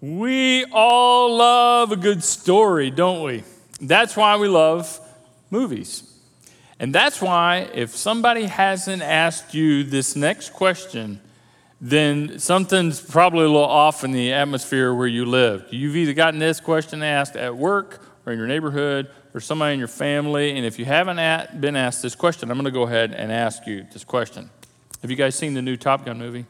We all love a good story, don't we? That's why we love movies. And that's why, if somebody hasn't asked you this next question, then something's probably a little off in the atmosphere where you live. You've either gotten this question asked at work or in your neighborhood or somebody in your family. And if you haven't at, been asked this question, I'm going to go ahead and ask you this question. Have you guys seen the new Top Gun movie?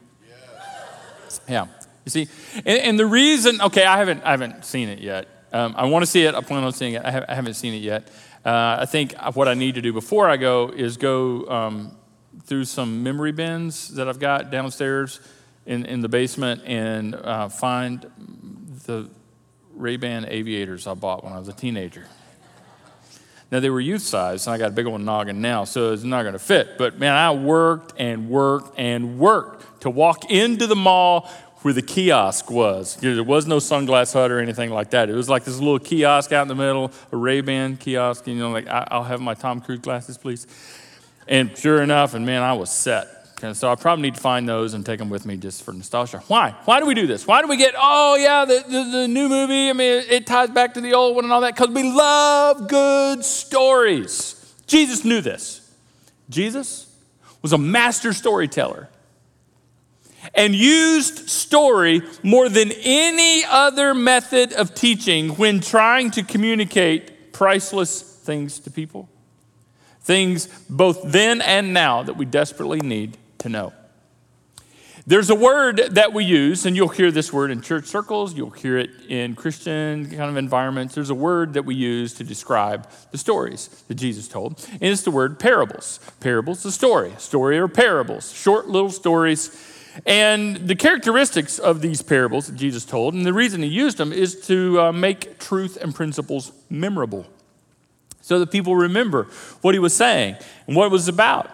Yeah. You see, and, and, the reason, okay, I haven't, I haven't seen it yet. Um, I want to see it. I plan on seeing it. I, have, haven't seen it yet. Uh, I think what I need to do before I go is go um, through some memory bins that I've got downstairs in, in the basement and uh, find the Ray-Ban aviators I bought when I was a teenager. Now they were youth size, and I got a big old noggin now, so it's not going to fit. But man, I worked and worked and worked to walk into the mall where the kiosk was. There was no sunglass hut or anything like that. It was like this little kiosk out in the middle, a Ray-Ban kiosk. You know, like I'll have my Tom Cruise glasses, please. And sure enough, and man, I was set. And so I probably need to find those and take them with me just for nostalgia. Why? Why do we do this? Why do we get, oh, yeah, the, the, the new movie? I mean, it ties back to the old one and all that because we love good stories. Jesus knew this. Jesus was a master storyteller and used story more than any other method of teaching when trying to communicate priceless things to people. Things both then and now that we desperately need to know. There's a word that we use, and you'll hear this word in church circles, you'll hear it in Christian kind of environments. There's a word that we use to describe the stories that Jesus told, and it's the word parables. Parables, a story. Story or parables, short little stories. And the characteristics of these parables that Jesus told, and the reason he used them, is to uh, make truth and principles memorable so that people remember what he was saying and what it was about.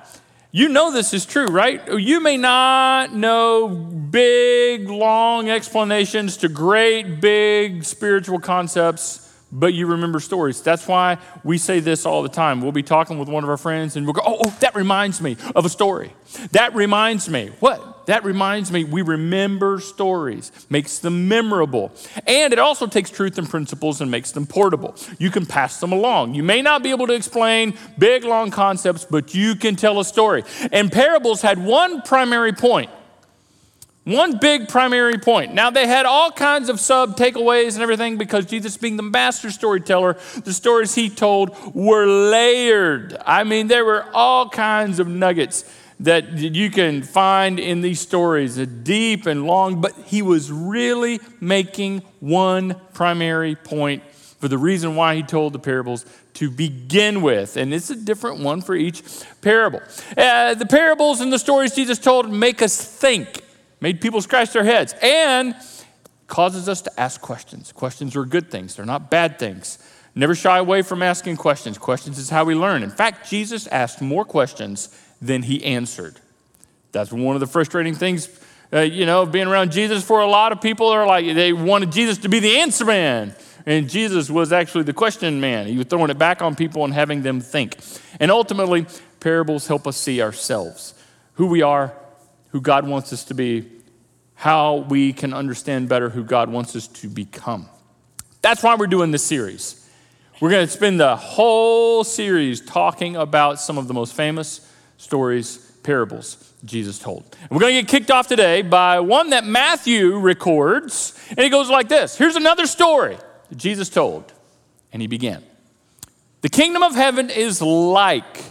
You know this is true, right? You may not know big, long explanations to great, big spiritual concepts, but you remember stories. That's why we say this all the time. We'll be talking with one of our friends and we'll go, oh, oh that reminds me of a story. That reminds me. What? That reminds me, we remember stories, makes them memorable. And it also takes truth and principles and makes them portable. You can pass them along. You may not be able to explain big, long concepts, but you can tell a story. And parables had one primary point. One big primary point. Now, they had all kinds of sub takeaways and everything because Jesus, being the master storyteller, the stories he told were layered. I mean, there were all kinds of nuggets that you can find in these stories, deep and long, but he was really making one primary point for the reason why he told the parables to begin with. And it's a different one for each parable. Uh, the parables and the stories Jesus told make us think, made people scratch their heads, and causes us to ask questions. Questions are good things, they're not bad things. Never shy away from asking questions. Questions is how we learn. In fact, Jesus asked more questions than he answered. That's one of the frustrating things, uh, you know, being around Jesus for a lot of people are like, they wanted Jesus to be the answer man. And Jesus was actually the question man. He was throwing it back on people and having them think. And ultimately, parables help us see ourselves, who we are, who God wants us to be, how we can understand better who God wants us to become. That's why we're doing this series. We're going to spend the whole series talking about some of the most famous stories, parables Jesus told. And we're going to get kicked off today by one that Matthew records, and he goes like this Here's another story that Jesus told, and he began. The kingdom of heaven is like,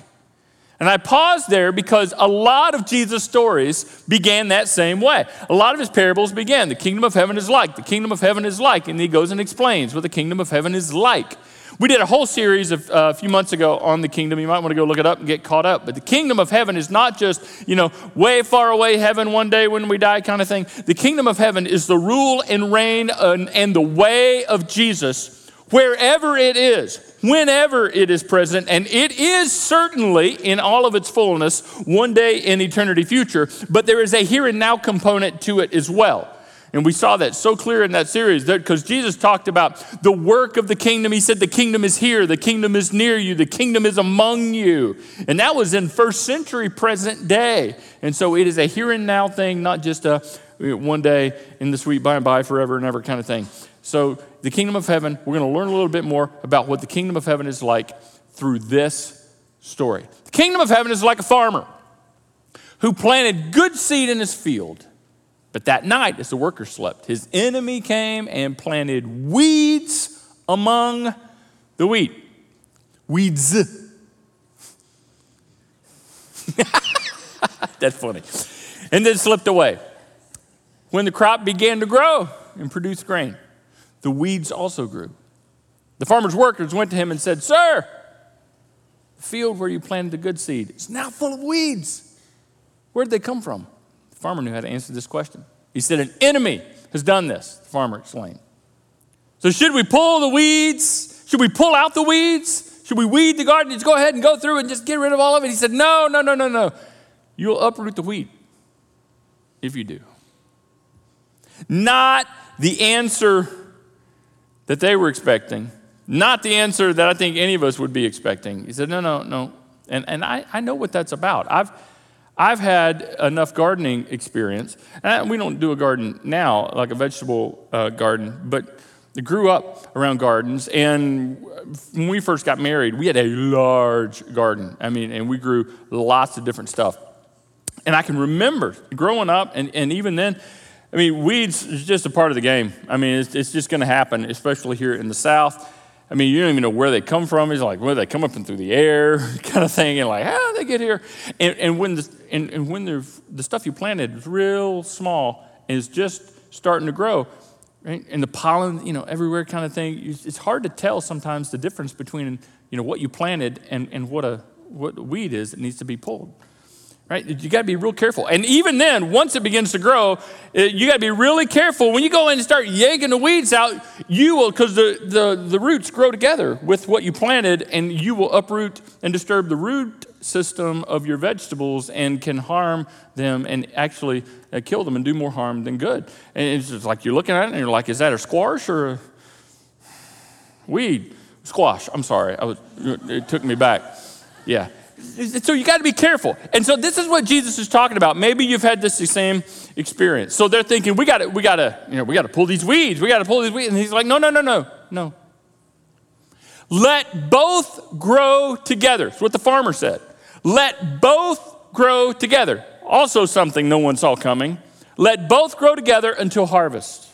and I pause there because a lot of Jesus' stories began that same way. A lot of his parables began, the kingdom of heaven is like, the kingdom of heaven is like, and he goes and explains what the kingdom of heaven is like. We did a whole series of, uh, a few months ago on the kingdom. You might want to go look it up and get caught up. But the kingdom of heaven is not just, you know, way far away heaven one day when we die kind of thing. The kingdom of heaven is the rule and reign and, and the way of Jesus wherever it is, whenever it is present. And it is certainly in all of its fullness one day in eternity future. But there is a here and now component to it as well. And we saw that so clear in that series because Jesus talked about the work of the kingdom. He said, The kingdom is here, the kingdom is near you, the kingdom is among you. And that was in first century present day. And so it is a here and now thing, not just a, one day in the sweet by and by, forever and ever kind of thing. So, the kingdom of heaven, we're going to learn a little bit more about what the kingdom of heaven is like through this story. The kingdom of heaven is like a farmer who planted good seed in his field. But that night, as the workers slept, his enemy came and planted weeds among the wheat. Weeds. That's funny. And then slipped away. When the crop began to grow and produce grain, the weeds also grew. The farmer's workers went to him and said, Sir, the field where you planted the good seed is now full of weeds. Where did they come from? Farmer knew how to answer this question. He said, An enemy has done this, the farmer explained. So, should we pull the weeds? Should we pull out the weeds? Should we weed the garden? Just go ahead and go through and just get rid of all of it? He said, No, no, no, no, no. You'll uproot the wheat if you do. Not the answer that they were expecting, not the answer that I think any of us would be expecting. He said, No, no, no. And, and I, I know what that's about. I've, I've had enough gardening experience, and we don't do a garden now, like a vegetable uh, garden, but I grew up around gardens. And when we first got married, we had a large garden. I mean, and we grew lots of different stuff. And I can remember growing up, and, and even then, I mean, weeds is just a part of the game. I mean, it's, it's just going to happen, especially here in the South. I mean, you don't even know where they come from. It's like, where they come up and through the air kind of thing. And like, how did they get here? And, and when, the, and, and when the stuff you planted is real small and it's just starting to grow, right? And the pollen, you know, everywhere kind of thing, it's hard to tell sometimes the difference between, you know, what you planted and, and what a what weed is that needs to be pulled right? You got to be real careful. And even then, once it begins to grow, you got to be really careful. When you go in and start yanking the weeds out, you will, because the, the, the roots grow together with what you planted, and you will uproot and disturb the root system of your vegetables and can harm them and actually uh, kill them and do more harm than good. And it's just like you're looking at it and you're like, is that a squash or a weed? Squash. I'm sorry. I was, it took me back. Yeah. So you got to be careful. And so this is what Jesus is talking about. Maybe you've had this same experience. So they're thinking, we got to, we got to, you know, we got to pull these weeds. We got to pull these weeds. And he's like, no, no, no, no, no. Let both grow together. That's what the farmer said. Let both grow together. Also something no one saw coming. Let both grow together until harvest.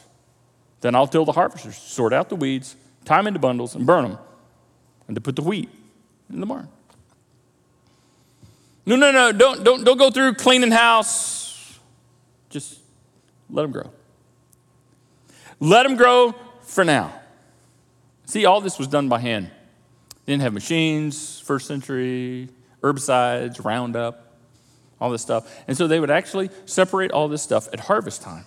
Then I'll tell the harvesters, sort out the weeds, tie them into bundles, and burn them, and to put the wheat in the barn. No, no, no, don't, don't, don't go through cleaning house. Just let them grow. Let them grow for now. See, all this was done by hand. They didn't have machines, first century, herbicides, Roundup, all this stuff. And so they would actually separate all this stuff at harvest time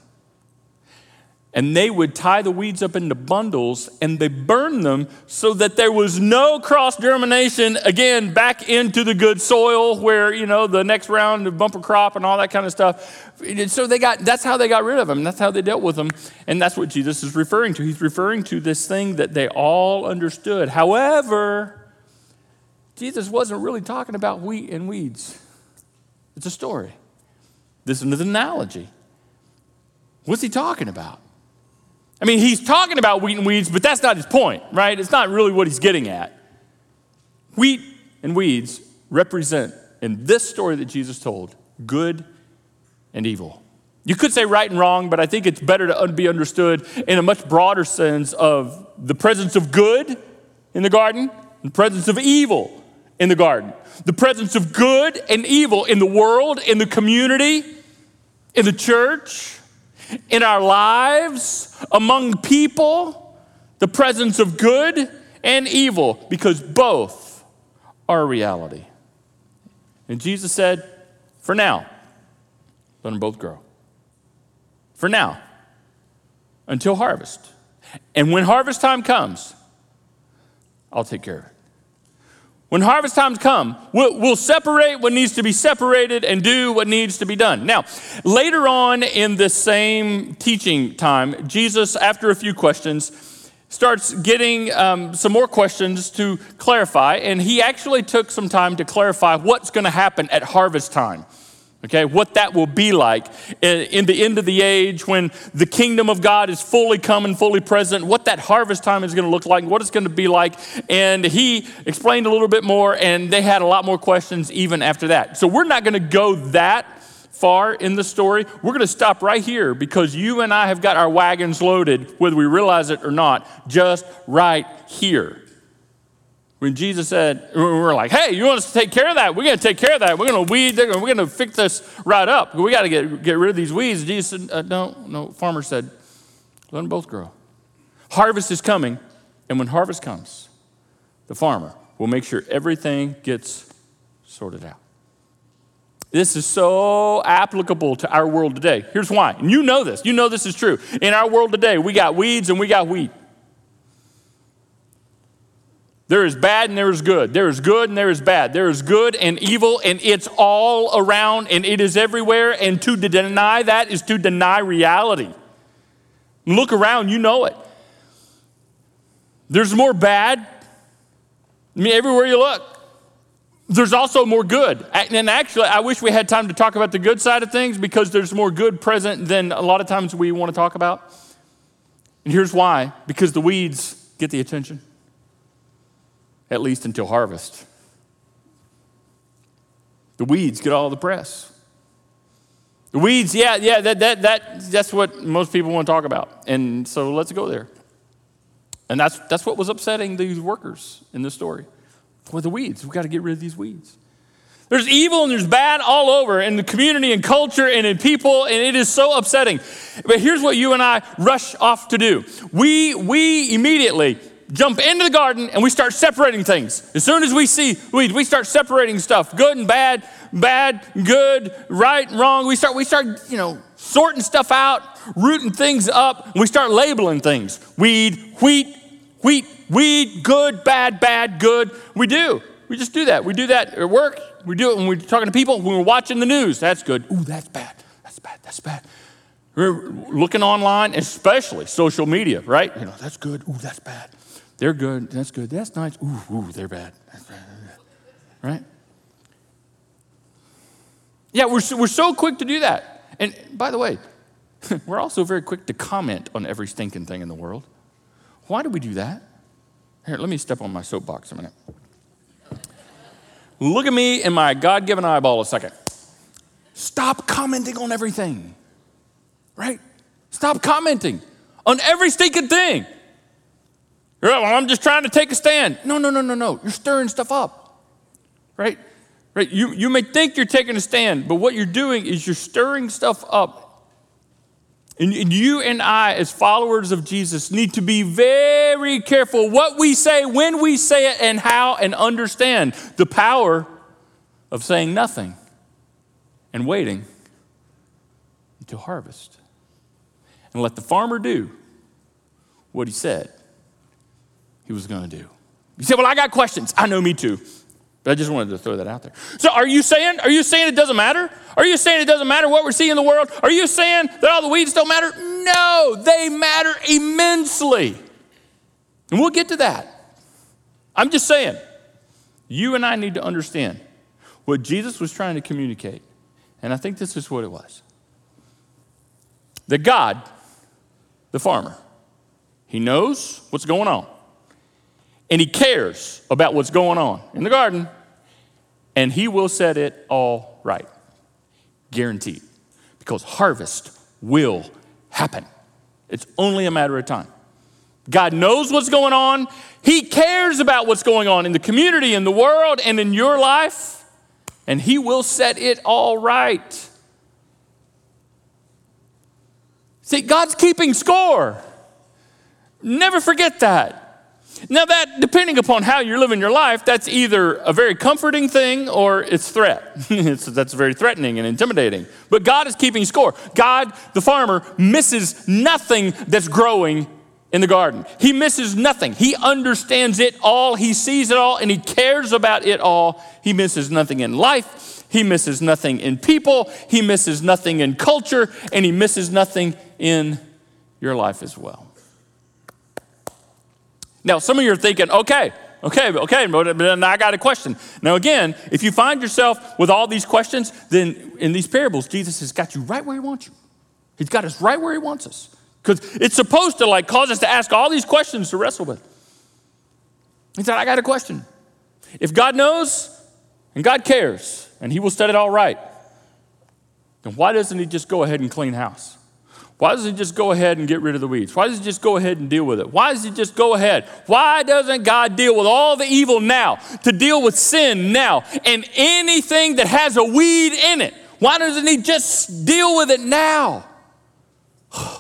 and they would tie the weeds up into bundles and they burned them so that there was no cross germination again back into the good soil where you know the next round of bumper crop and all that kind of stuff. So they got that's how they got rid of them. That's how they dealt with them. And that's what jesus is referring to. He's referring to this thing that they all understood. However jesus wasn't really talking about wheat and weeds. It's a story. This is an analogy. What's he talking about I mean, he's talking about wheat and weeds, but that's not his point, right? It's not really what he's getting at. Wheat and weeds represent, in this story that Jesus told, good and evil. You could say right and wrong, but I think it's better to be understood in a much broader sense of the presence of good in the garden the presence of evil in the garden. The presence of good and evil in the world, in the community, in the church in our lives, among people, the presence of good and evil, because both are reality. And Jesus said, For now, let them both grow. For now, until harvest. And when harvest time comes, I'll take care of it. When harvest times come, we'll, we'll, separate what needs to be separated and do what needs to be done. Now, later on in the same teaching time, Jesus, after a few questions, starts getting um, some more questions to clarify, and he actually took some time to clarify what's going to happen at harvest time. Okay, what that will be like in the end of the age when the kingdom of God is fully come and fully present, what that harvest time is going to look like, what it's going to be like. And he explained a little bit more, and they had a lot more questions even after that. So we're not going to go that far in the story. We're going to stop right here because you and I have got our wagons loaded, whether we realize it or not, just right here. When Jesus said, we are like, hey, you want us to take care of that? We're going to take care of that. We're going to weed, we're going to fix this right up. We got to get, get rid of these weeds. Jesus said, uh, no, no. Farmer said, let them both grow. Harvest is coming, and when harvest comes, the farmer will make sure everything gets sorted out. This is so applicable to our world today. Here's why. And you know this. You know this is true. In our world today, we got weeds and we got wheat. There is bad and there is good. There is good and there is bad. There is good and evil, and it's all around and it is everywhere. And to deny that is to deny reality. Look around, you know it. There's more bad. I mean, everywhere you look there's also more good. And actually, I wish we had time to talk about the good side of things because there's more good present than a lot of times we want to talk about. And here's why because the weeds get the attention, at least until harvest. The weeds get all the press. The weeds, yeah, yeah, that, that, that, that's what most people want to talk about. And so let's go there. And that's, that's what was upsetting these workers in this story. For the weeds. We've got to get rid of these weeds. There's evil and there's bad all over in the community and culture and in people, and it is so upsetting. But here's what you and I rush off to do we, we immediately jump into the garden and we start separating things. As soon as we see weeds, we start separating stuff good and bad, bad, good, right, wrong. We start, we start, you know, sorting stuff out, rooting things up, we start labeling things weed, wheat, wheat, weed, good, bad, bad, good. We do. We just do that. We do that at work. We do it when we're talking to people, when we're watching the news. That's good. Ooh, that's bad. That's bad. That's bad. We're looking online, especially social media, right? You know, that's good. Ooh, that's bad. They're good. That's good. That's nice. Ooh, ooh, they're bad. Bad. Right? Yeah, we're, we're so quick to do that. And by the way, we're also very quick to comment on every stinking thing in the world. Why do we do that? Here, let me step on my soapbox a minute. Look at me in my God given eyeball a second. Stop commenting on everything, right? Stop commenting on every stinking thing. Well, I'm just trying to take a stand. No, no, no, no, no. You're stirring stuff up, right? Right? You, you may think you're taking a stand, but what you're doing is you're stirring stuff up and you and I, as followers of Jesus, need to be very careful what we say, when we say it, and how, and understand the power of saying nothing and waiting until harvest. And let the farmer do what he said he was going to do. You say, Well, I got questions. I know, me too. But I just wanted to throw that out there. So are you saying, are you saying it doesn't matter? Are you saying it doesn't matter what we're seeing in the world? Are you saying that all the weeds don't matter? No, they matter immensely. And we'll get to that. I'm just saying, you and I need to understand what Jesus was trying to communicate. And I think this is what it was. That God, the farmer, he knows what's going on and he cares about what's going on in the garden, and he will set it all right. Guaranteed. Because harvest will happen. It's only a matter of time. God knows what's going on. He cares about what's going on in the community, in the world, and in your life, and He will set it all right. See, God's keeping score. Never forget that. Now, that, depending upon how you're living your life, that's either a very comforting thing or it's threat. it's, that's very threatening and intimidating. But God is keeping score. God, the farmer, misses nothing that's growing in the garden. He misses nothing. He understands it all. He sees it all and he cares about it all. He misses nothing in life. He misses nothing in people. He misses nothing in culture. And he misses nothing in your life as well. Now, some of you are thinking, okay, okay, okay, but then I got a question. Now, again, if you find yourself with all these questions, then in these parables, Jesus has got you right where he wants you. He's got us right where he wants us. Because it's supposed to like cause us to ask all these questions to wrestle with. He said, I got a question. If God knows and God cares and he will set it all right, then why doesn't he just go ahead and clean house? Why doesn't he just go ahead and get rid of the weeds? Why does he just go ahead and deal with it? Why does he just go ahead? Why doesn't God deal with all the evil now, to deal with sin now, and anything that has a weed in it? Why doesn't he just deal with it now?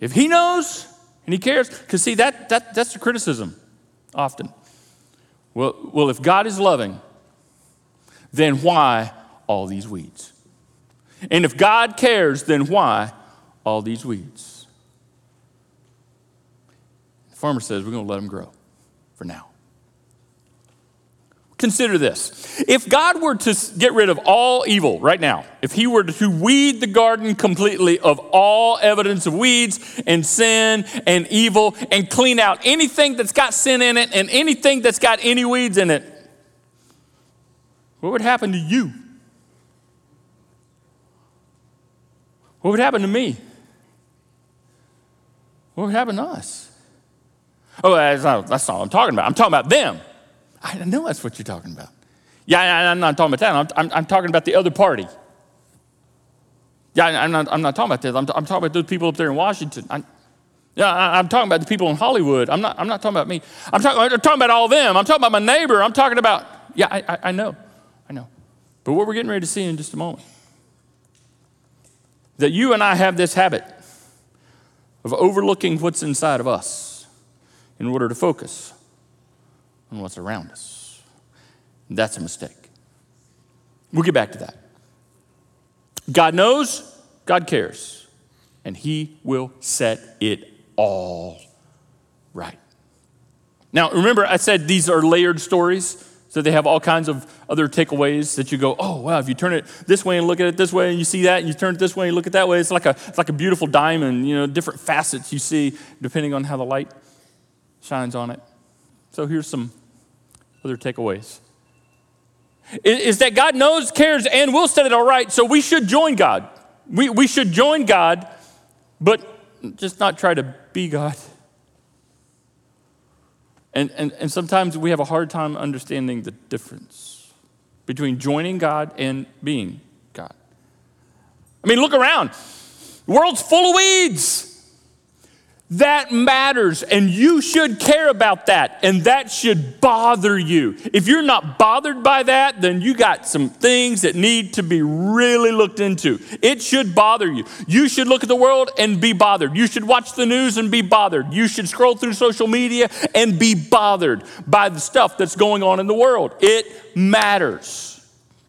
If he knows and he cares, because see, that, that, that's the criticism often. Well, well, if God is loving, then why all these weeds? And if God cares, then why all these weeds? The farmer says, We're going to let them grow for now. Consider this. If God were to get rid of all evil right now, if He were to weed the garden completely of all evidence of weeds and sin and evil and clean out anything that's got sin in it and anything that's got any weeds in it, what would happen to you? What would happen to me? What would happen to us? Oh, that's not, that's not what I'm talking about. I'm talking about them. I know that's what you're talking about. Yeah, I'm not talking about that. I'm, I'm, I'm talking about the other party. Yeah, I'm not, I'm not talking about this. I'm, I'm talking about those people up there in Washington. I, yeah, I, am talking about the people in Hollywood. I'm not, I'm not talking about me. I'm talking, I'm talking about all them. I'm talking about my neighbor. I'm talking about, yeah, I, I, I know. I know. But what we're getting ready to see in just a moment that you and I have this habit of overlooking what's inside of us in order to focus on what's around us. That's a mistake. We'll get back to that. God knows, God cares, and He will set it all right. Now, remember, I said these are layered stories, so they have all kinds of other takeaways that you go, oh, wow, if you turn it this way and look at it this way, and you see that, and you turn it this way and look at that way, it's like a, it's like a beautiful diamond, you know, different facets you see depending on how the light shines on it. So here's some other takeaways. Is that God knows, cares, and will set it all right, so we should join God. We, we should join God, but just not try to be God. And, and, and sometimes we have a hard time understanding the difference between joining God and being God. I mean, look around. The world's full of weeds. That matters, and you should care about that, and that should bother you. If you're not bothered by that, then you got some things that need to be really looked into. It should bother you. You should look at the world and be bothered. You should watch the news and be bothered. You should scroll through social media and be bothered by the stuff that's going on in the world. It matters.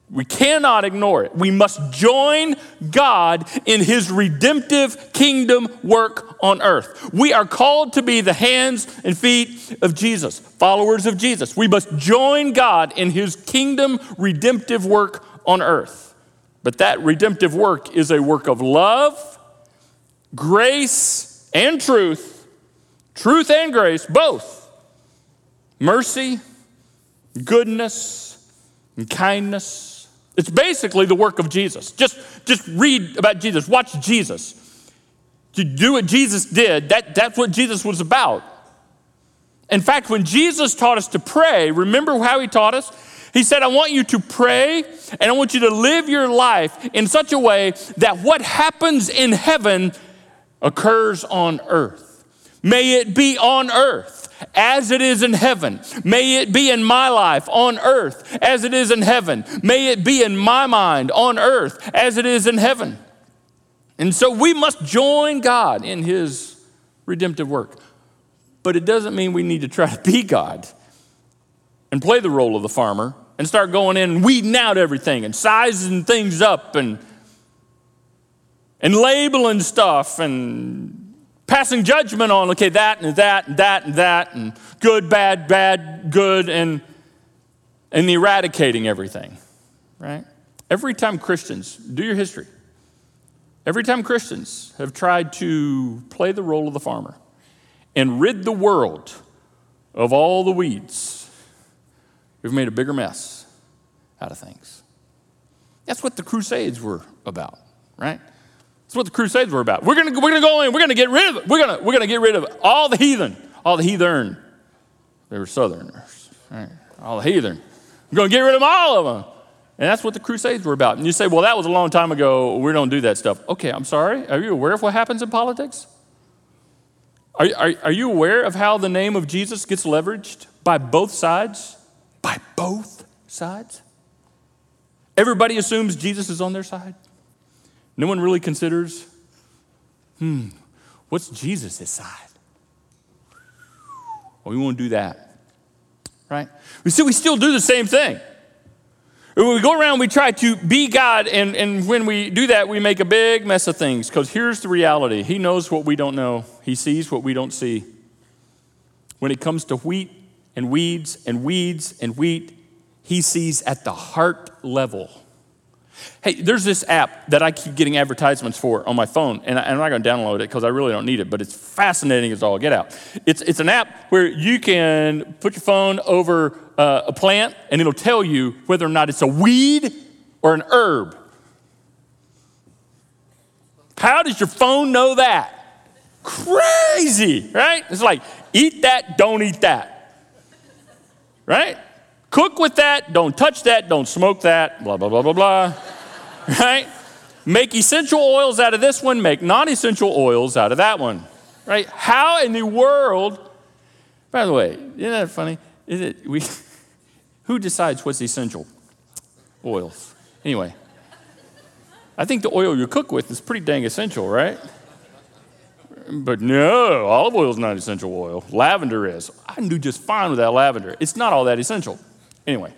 We cannot ignore it. We must join God in his redemptive kingdom work on earth. We are called to be the hands and feet of Jesus, followers of Jesus. We must join God in his kingdom redemptive work on earth. But that redemptive work is a work of love, grace, and truth. Truth and grace, both. Mercy, goodness, and kindness it's basically the work of Jesus. Just, just read about Jesus, watch Jesus. To do what Jesus did, that, that's what Jesus was about. In fact, when Jesus taught us to pray, remember how he taught us? He said, I want you to pray and I want you to live your life in such a way that what happens in heaven occurs on earth. May it be on earth as it is in heaven. May it be in my life on earth as it is in heaven. May it be in my mind on earth as it is in heaven. And so we must join God in his redemptive work. But it doesn't mean we need to try to be God and play the role of the farmer and start going in and weeding out everything and sizing things up and and labeling stuff and passing judgment on, okay, that and that and that and that, and good, bad, bad, good, and, and eradicating everything, right? Every time Christians, do your history, every time Christians have tried to play the role of the farmer and rid the world of all the weeds, we've made a bigger mess out of things. That's what the Crusades were about, right? That's what the Crusades were about. We're gonna, we're gonna go in, we're gonna get rid of it. We're gonna, we're gonna get rid of all the heathen, all the heathen. They were southerners, right? All the heathen. We're gonna get rid of all of them. And that's what the Crusades were about. And you say, well, that was a long time ago. We don't do that stuff. Okay, I'm sorry. Are you aware of what happens in politics? Are, are, are you aware of how the name of Jesus gets leveraged by both sides? By both sides? Everybody assumes Jesus is on their side. No one really considers, hmm, what's Jesus' side? Well, we won't do that, right? We see, we still do the same thing. We go around, we try to be God, and, and when we do that, we make a big mess of things. Because here's the reality He knows what we don't know, He sees what we don't see. When it comes to wheat and weeds and weeds and wheat, He sees at the heart level. Hey, there's this app that I keep getting advertisements for on my phone, and, I, am not going to download it because I really don't need it, but it's fascinating as all get out. It's, it's an app where you can put your phone over uh, a plant, and it'll tell you whether or not it's a weed or an herb. How does your phone know that? Crazy, right? It's like, eat that, don't eat that. Right? Cook with that, don't touch that, don't smoke that, blah, blah, blah, blah, blah. right? Make essential oils out of this one, make non essential oils out of that one. Right? How in the world, by the way, isn't that funny? Is it, we, who decides what's essential? Oils. Anyway, I think the oil you cook with is pretty dang essential, right? But no, olive oil is not essential oil. Lavender is. I can do just fine without lavender. It's not all that essential. Anyway,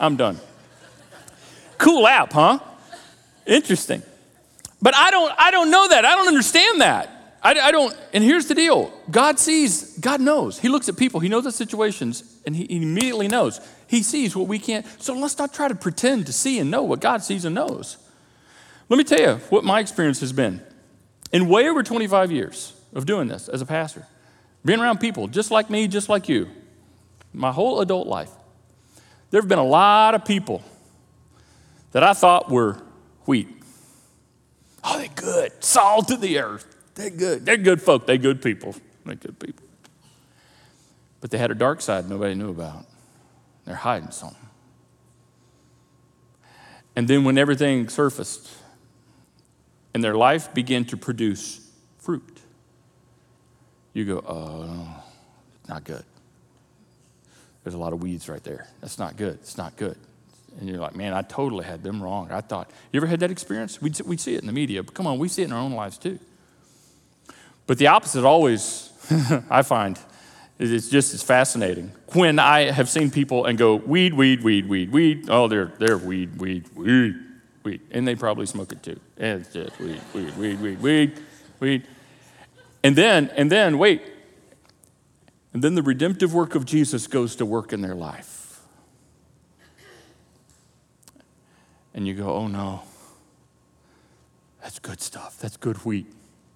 I'm done. Cool app, huh? Interesting. But I don't, I don't know that. I don't understand that. I, I, don't, and here's the deal God sees, God knows. He looks at people, He knows the situations, and he, immediately knows. He sees what we can't. So let's not try to pretend to see and know what God sees and knows. Let me tell you what my experience has been. In way over 25 years of doing this as a pastor, being around people just like me, just like you, my whole adult life, there have been a lot of people that I thought were wheat. Oh, they're good. Salt of the earth. They're good. They're good folk. They're good people. They're good people. But they had a dark side nobody knew about. They're hiding something. And then when everything surfaced and their life began to produce fruit, you go, oh, not good. There's a lot of weeds right there. That's not good. It's not good. And you're like, man, I totally had them wrong. I thought, you ever had that experience? We'd, we'd see it in the media, but come on, we see it in our own lives too. But the opposite always, I find, is it's just as fascinating. When I have seen people and go, weed, weed, weed, weed, weed, oh, they're, they're weed, weed, weed, weed. And they probably smoke it too. And it's just weed, weed, weed, weed, weed, weed. And then, and then, wait. And then the redemptive work of Jesus goes to work in their life. And you go, oh no, that's good stuff. That's good wheat.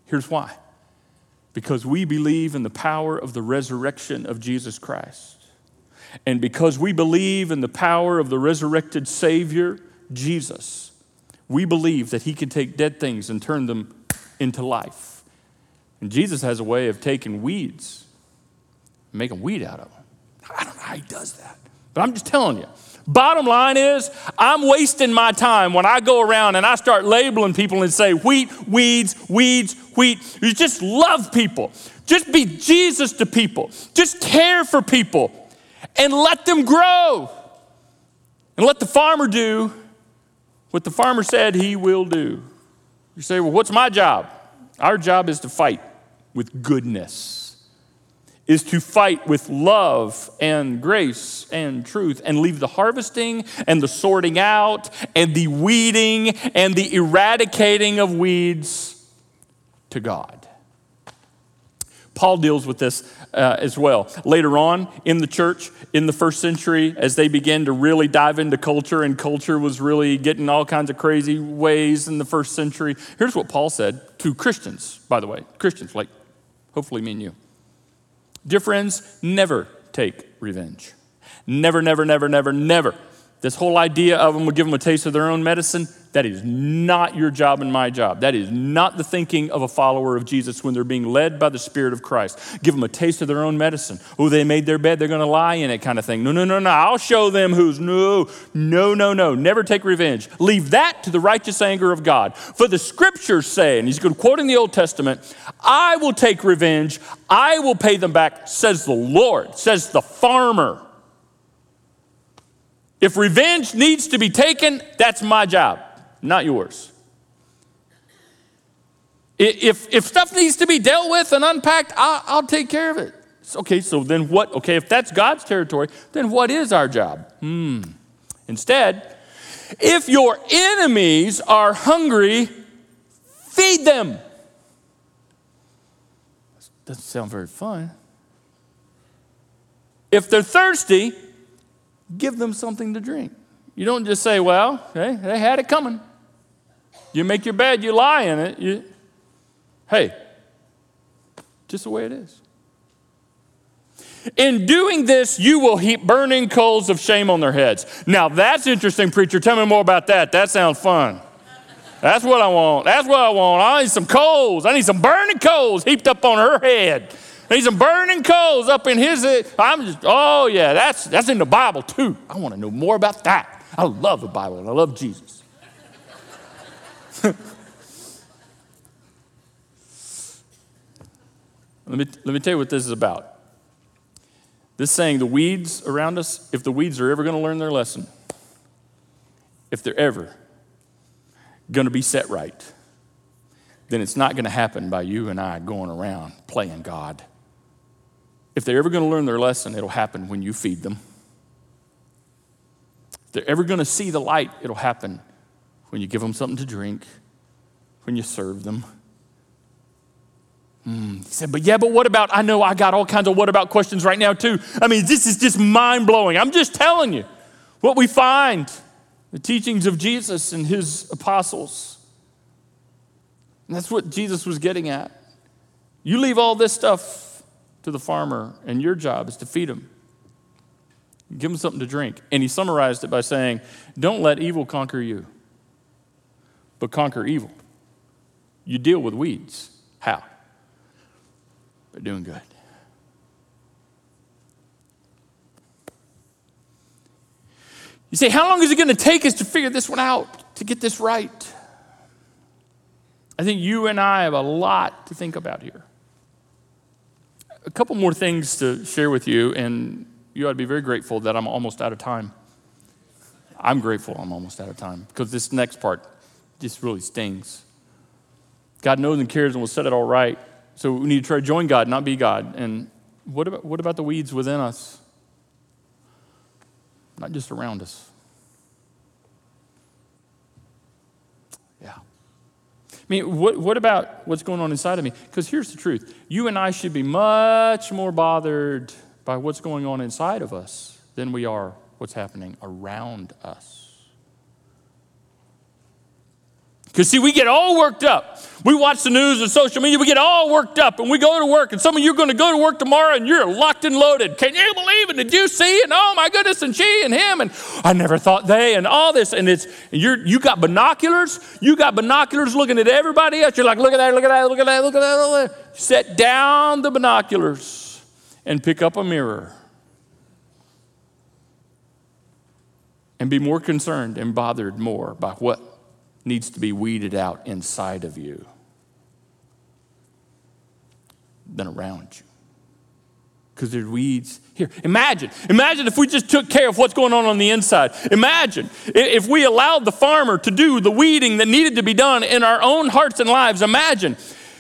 Here's why because we believe in the power of the resurrection of Jesus Christ. And because we believe in the power of the resurrected Savior, Jesus, we believe that He can take dead things and turn them into life. And Jesus has a way of taking weeds and making wheat out of them. I don't know how He does that, but I'm just telling you. Bottom line is, I'm wasting my time when I go around and I start labeling people and say wheat, weeds, weeds, wheat. You just love people. Just be Jesus to people. Just care for people and let them grow. And let the farmer do what the farmer said he will do. You say, well, what's my job? Our job is to fight with goodness is to fight with love and grace and truth and leave the harvesting and the sorting out and the weeding and the eradicating of weeds to God. Paul deals with this uh, as well. Later on in the church, in the first century, as they began to really dive into culture, and culture was really getting all kinds of crazy ways in the first century, here's what Paul said to Christians, by the way, Christians, like hopefully me and you. Dear friends, never take revenge. Never, never, never, never, never. This whole idea of them will give them a taste of their own medicine, that is not your job and my job. That is not the thinking of a follower of Jesus when they're being led by the Spirit of Christ. Give them a taste of their own medicine. Oh, they made their bed, they're going to lie in it, kind of thing. No, no, no, no. I'll show them who's no, no, no, no. Never take revenge. Leave that to the righteous anger of God. For the scriptures say, and he's quoting the Old Testament, I will take revenge, I will pay them back, says the Lord, says the farmer. If revenge needs to be taken, that's my job not yours. If, if stuff needs to be dealt with and unpacked, I'll, I'll take care of it. Okay, so then what? Okay, if that's God's territory, then what is our job? Hmm. Instead, if your enemies are hungry, feed them. Doesn't sound very fun. If they're thirsty, give them something to drink. You don't just say, well, hey, they had it coming. You make your bed, you lie in it. You, hey, just the way it is. In doing this, you will heap burning coals of shame on their heads. Now, that's interesting, preacher. Tell me more about that. That sounds fun. That's what I want. That's what I want. I need some coals. I need some burning coals heaped up on her head. Some burning coals up in his. I'm just, oh, yeah, that's, that's in the Bible too. I want to know more about that. I love the Bible and I love Jesus. let, me, let me tell you what this is about. This saying, the weeds around us, if the weeds are ever going to learn their lesson, if they're ever going to be set right, then it's not going to happen by you and I going around playing God. If they're ever going to learn their lesson, it'll happen when you feed them If they're ever going to see the light, it'll happen when you give them something to drink, when you serve them. Mm. He said, but yeah, but what about? I know I got all kinds of what about questions right now, too. I mean, this is just mind blowing. I'm just telling you what we find the teachings of Jesus and his apostles. And that's what Jesus was getting at. You leave all this stuff to the farmer, and your job is to feed him. Give him something to drink. And he summarized it by saying, Don't let evil conquer you, but conquer evil. You deal with weeds. How? By doing good. You say, How long is it going to take us to figure this one out, to get this right? I think you and I have a lot to think about here. A couple more things to share with you, and you ought to be very grateful that I'm almost out of time. I'm grateful I'm almost out of time because this next part just really stings. God knows and cares and will set it all right. So we need to try to join God, not be God. And what about, what about the weeds within us? Not just around us. I mean, what, what about what's going on inside of me? Because here's the truth you and I should be much more bothered by what's going on inside of us than we are what's happening around us. Because, see, we get all worked up. We watch the news and social media, we get all worked up, and we go to work, and some of you are going to go to work tomorrow and you're locked and loaded. Can you believe it? Did you see? And oh my goodness, and she and him, and I never thought they, and all this. And it's, you're, you got binoculars, you got binoculars looking at everybody else. You're like, look at that, look at that, look at that, look at that. Look at that. Set down the binoculars and pick up a mirror and be more concerned and bothered more by what needs to be weeded out inside of you than around you. Because there's weeds here. Imagine, imagine if we just took care of what's going on on the inside. Imagine if we allowed the farmer to do the weeding that needed to be done in our own hearts and lives. Imagine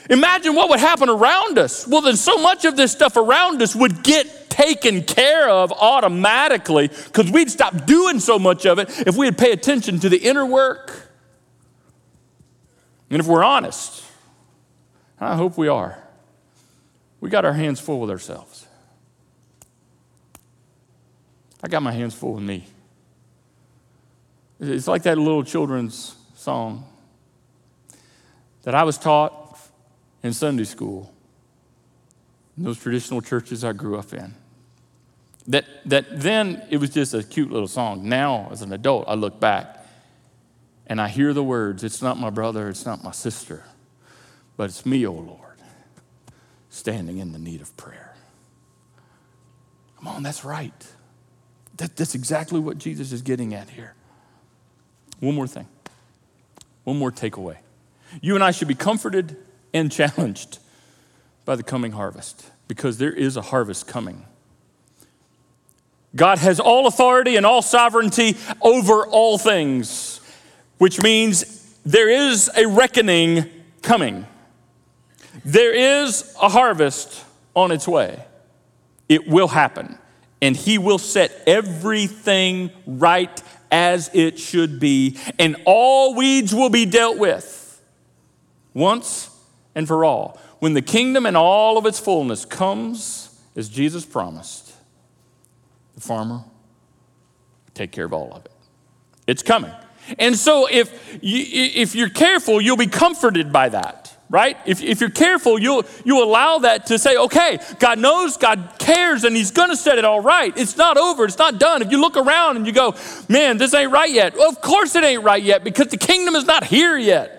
Imagine what would happen around us. Well, then so much of this stuff around us would get taken care of automatically because we'd stop doing so much of it if we'd pay attention to the inner work. And if we're honest, I hope we are, we got our hands full with ourselves. I got my hands full with me. It's like that little children's song that I was taught in Sunday school, in those traditional churches I grew up in. That, that then it was just a cute little song. Now, as an adult, I look back and I hear the words It's not my brother, it's not my sister, but it's me, O oh Lord, standing in the need of prayer. Come on, that's right. That, that's exactly what Jesus is getting at here. One more thing, one more takeaway. You and I should be comforted and challenged by the coming harvest because there is a harvest coming. God has all authority and all sovereignty over all things, which means there is a reckoning coming. There is a harvest on its way. It will happen, and He will set everything right as it should be, and all weeds will be dealt with once and for all. When the kingdom and all of its fullness comes, as Jesus promised, the farmer take care of all of it. It's coming. And so if, you, if you're careful, you'll be comforted by that right? If, if you're careful, you'll, you'll allow that to say, okay, God knows, God cares, and He's to set it all right. It's not over, it's not done. If you look around and you go, man, this ain't right yet, well, of course it ain't right yet because the kingdom is not here yet.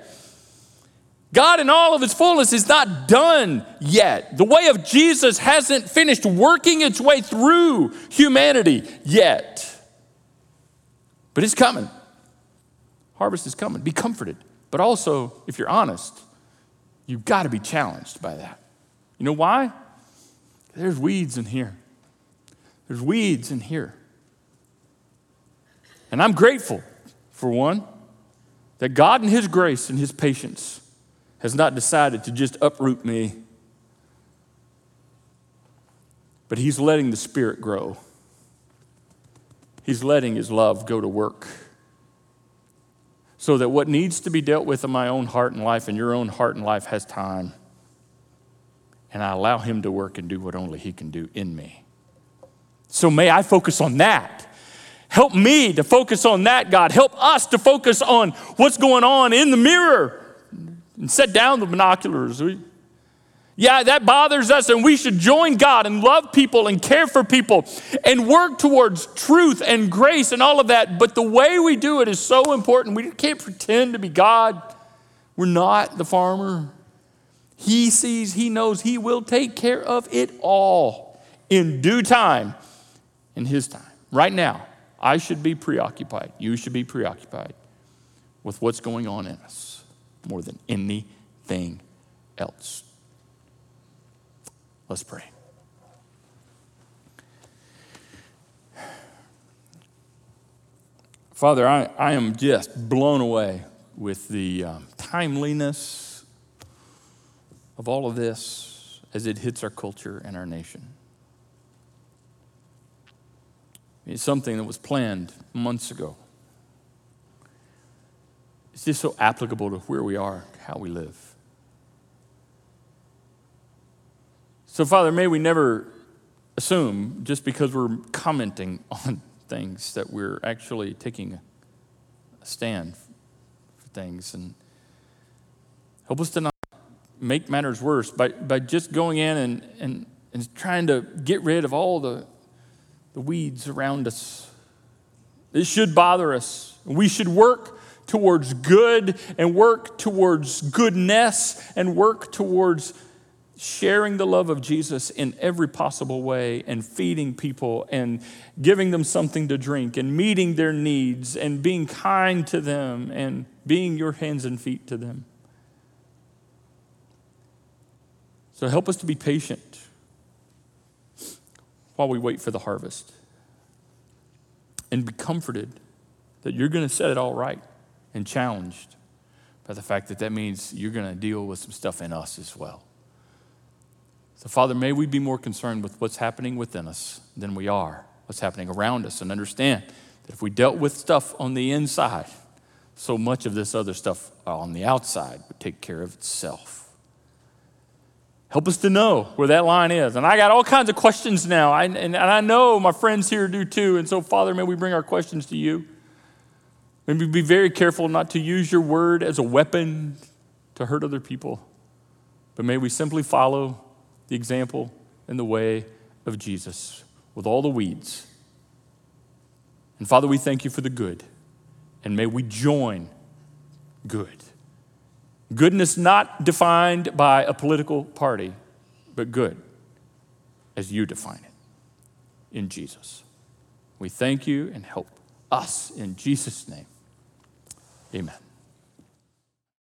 God, in all of His fullness, is not done yet. The way of Jesus hasn't finished working its way through humanity yet. But it's coming. Harvest is coming. Be comforted. But also, if you're honest, You've got to be challenged by that. You know why? There's weeds in here. There's weeds in here. And I'm grateful, for one, that God, in His grace and His patience, has not decided to just uproot me, but He's letting the Spirit grow. He's letting His love go to work so that what needs to be dealt with in my own heart and life and your own heart and life has time. And I allow Him to work and do what only He can do in me. So may I focus on that. Help me to focus on that, God. Help us to focus on what's going on in the mirror and set down the binoculars. Yeah, that bothers us, and we should join God and love people and care for people and work towards truth and grace and all of that. But the way we do it is so important. We can't pretend to be God. We're not the farmer. He sees, He knows, He will take care of it all in due time, in His time. Right now, I should be preoccupied. You should be preoccupied with what's going on in us more than anything else. Let's pray. Father, I, I am just blown away with the um, timeliness of all of this as it hits our culture and our nation. It's something that was planned months ago. It's just so applicable to where we are, how we live. So, Father, may we never assume just because we're commenting on things that we're actually taking a stand for things. And help us to not make matters worse by, by just going in and, and, and trying to get rid of all the, the weeds around us. It should bother us. We should work towards good and work towards goodness and work towards sharing the love of Jesus in every possible way and feeding people and giving them something to drink and meeting their needs and being kind to them and being your hands and feet to them. So help us to be patient while we wait for the harvest and be comforted that you're going to set it all right and challenged by the fact that that means you're going to deal with some stuff in us as well. So, Father, may we be more concerned with what's happening within us than we are what's happening around us and understand that if we dealt with stuff on the inside, so much of this other stuff on the outside would take care of itself. Help us to know where that line is. And I got all kinds of questions now, I, and, and I know my friends here do too. And so, Father, may we bring our questions to you. May we be very careful not to use your word as a weapon to hurt other people, but may we simply follow the example and the way of Jesus. with all the weeds. And Father, we thank you for the good, and may we join good. Goodness not defined by a political party, but good as you define it in Jesus. We thank you and help us in Jesus' name. Amen.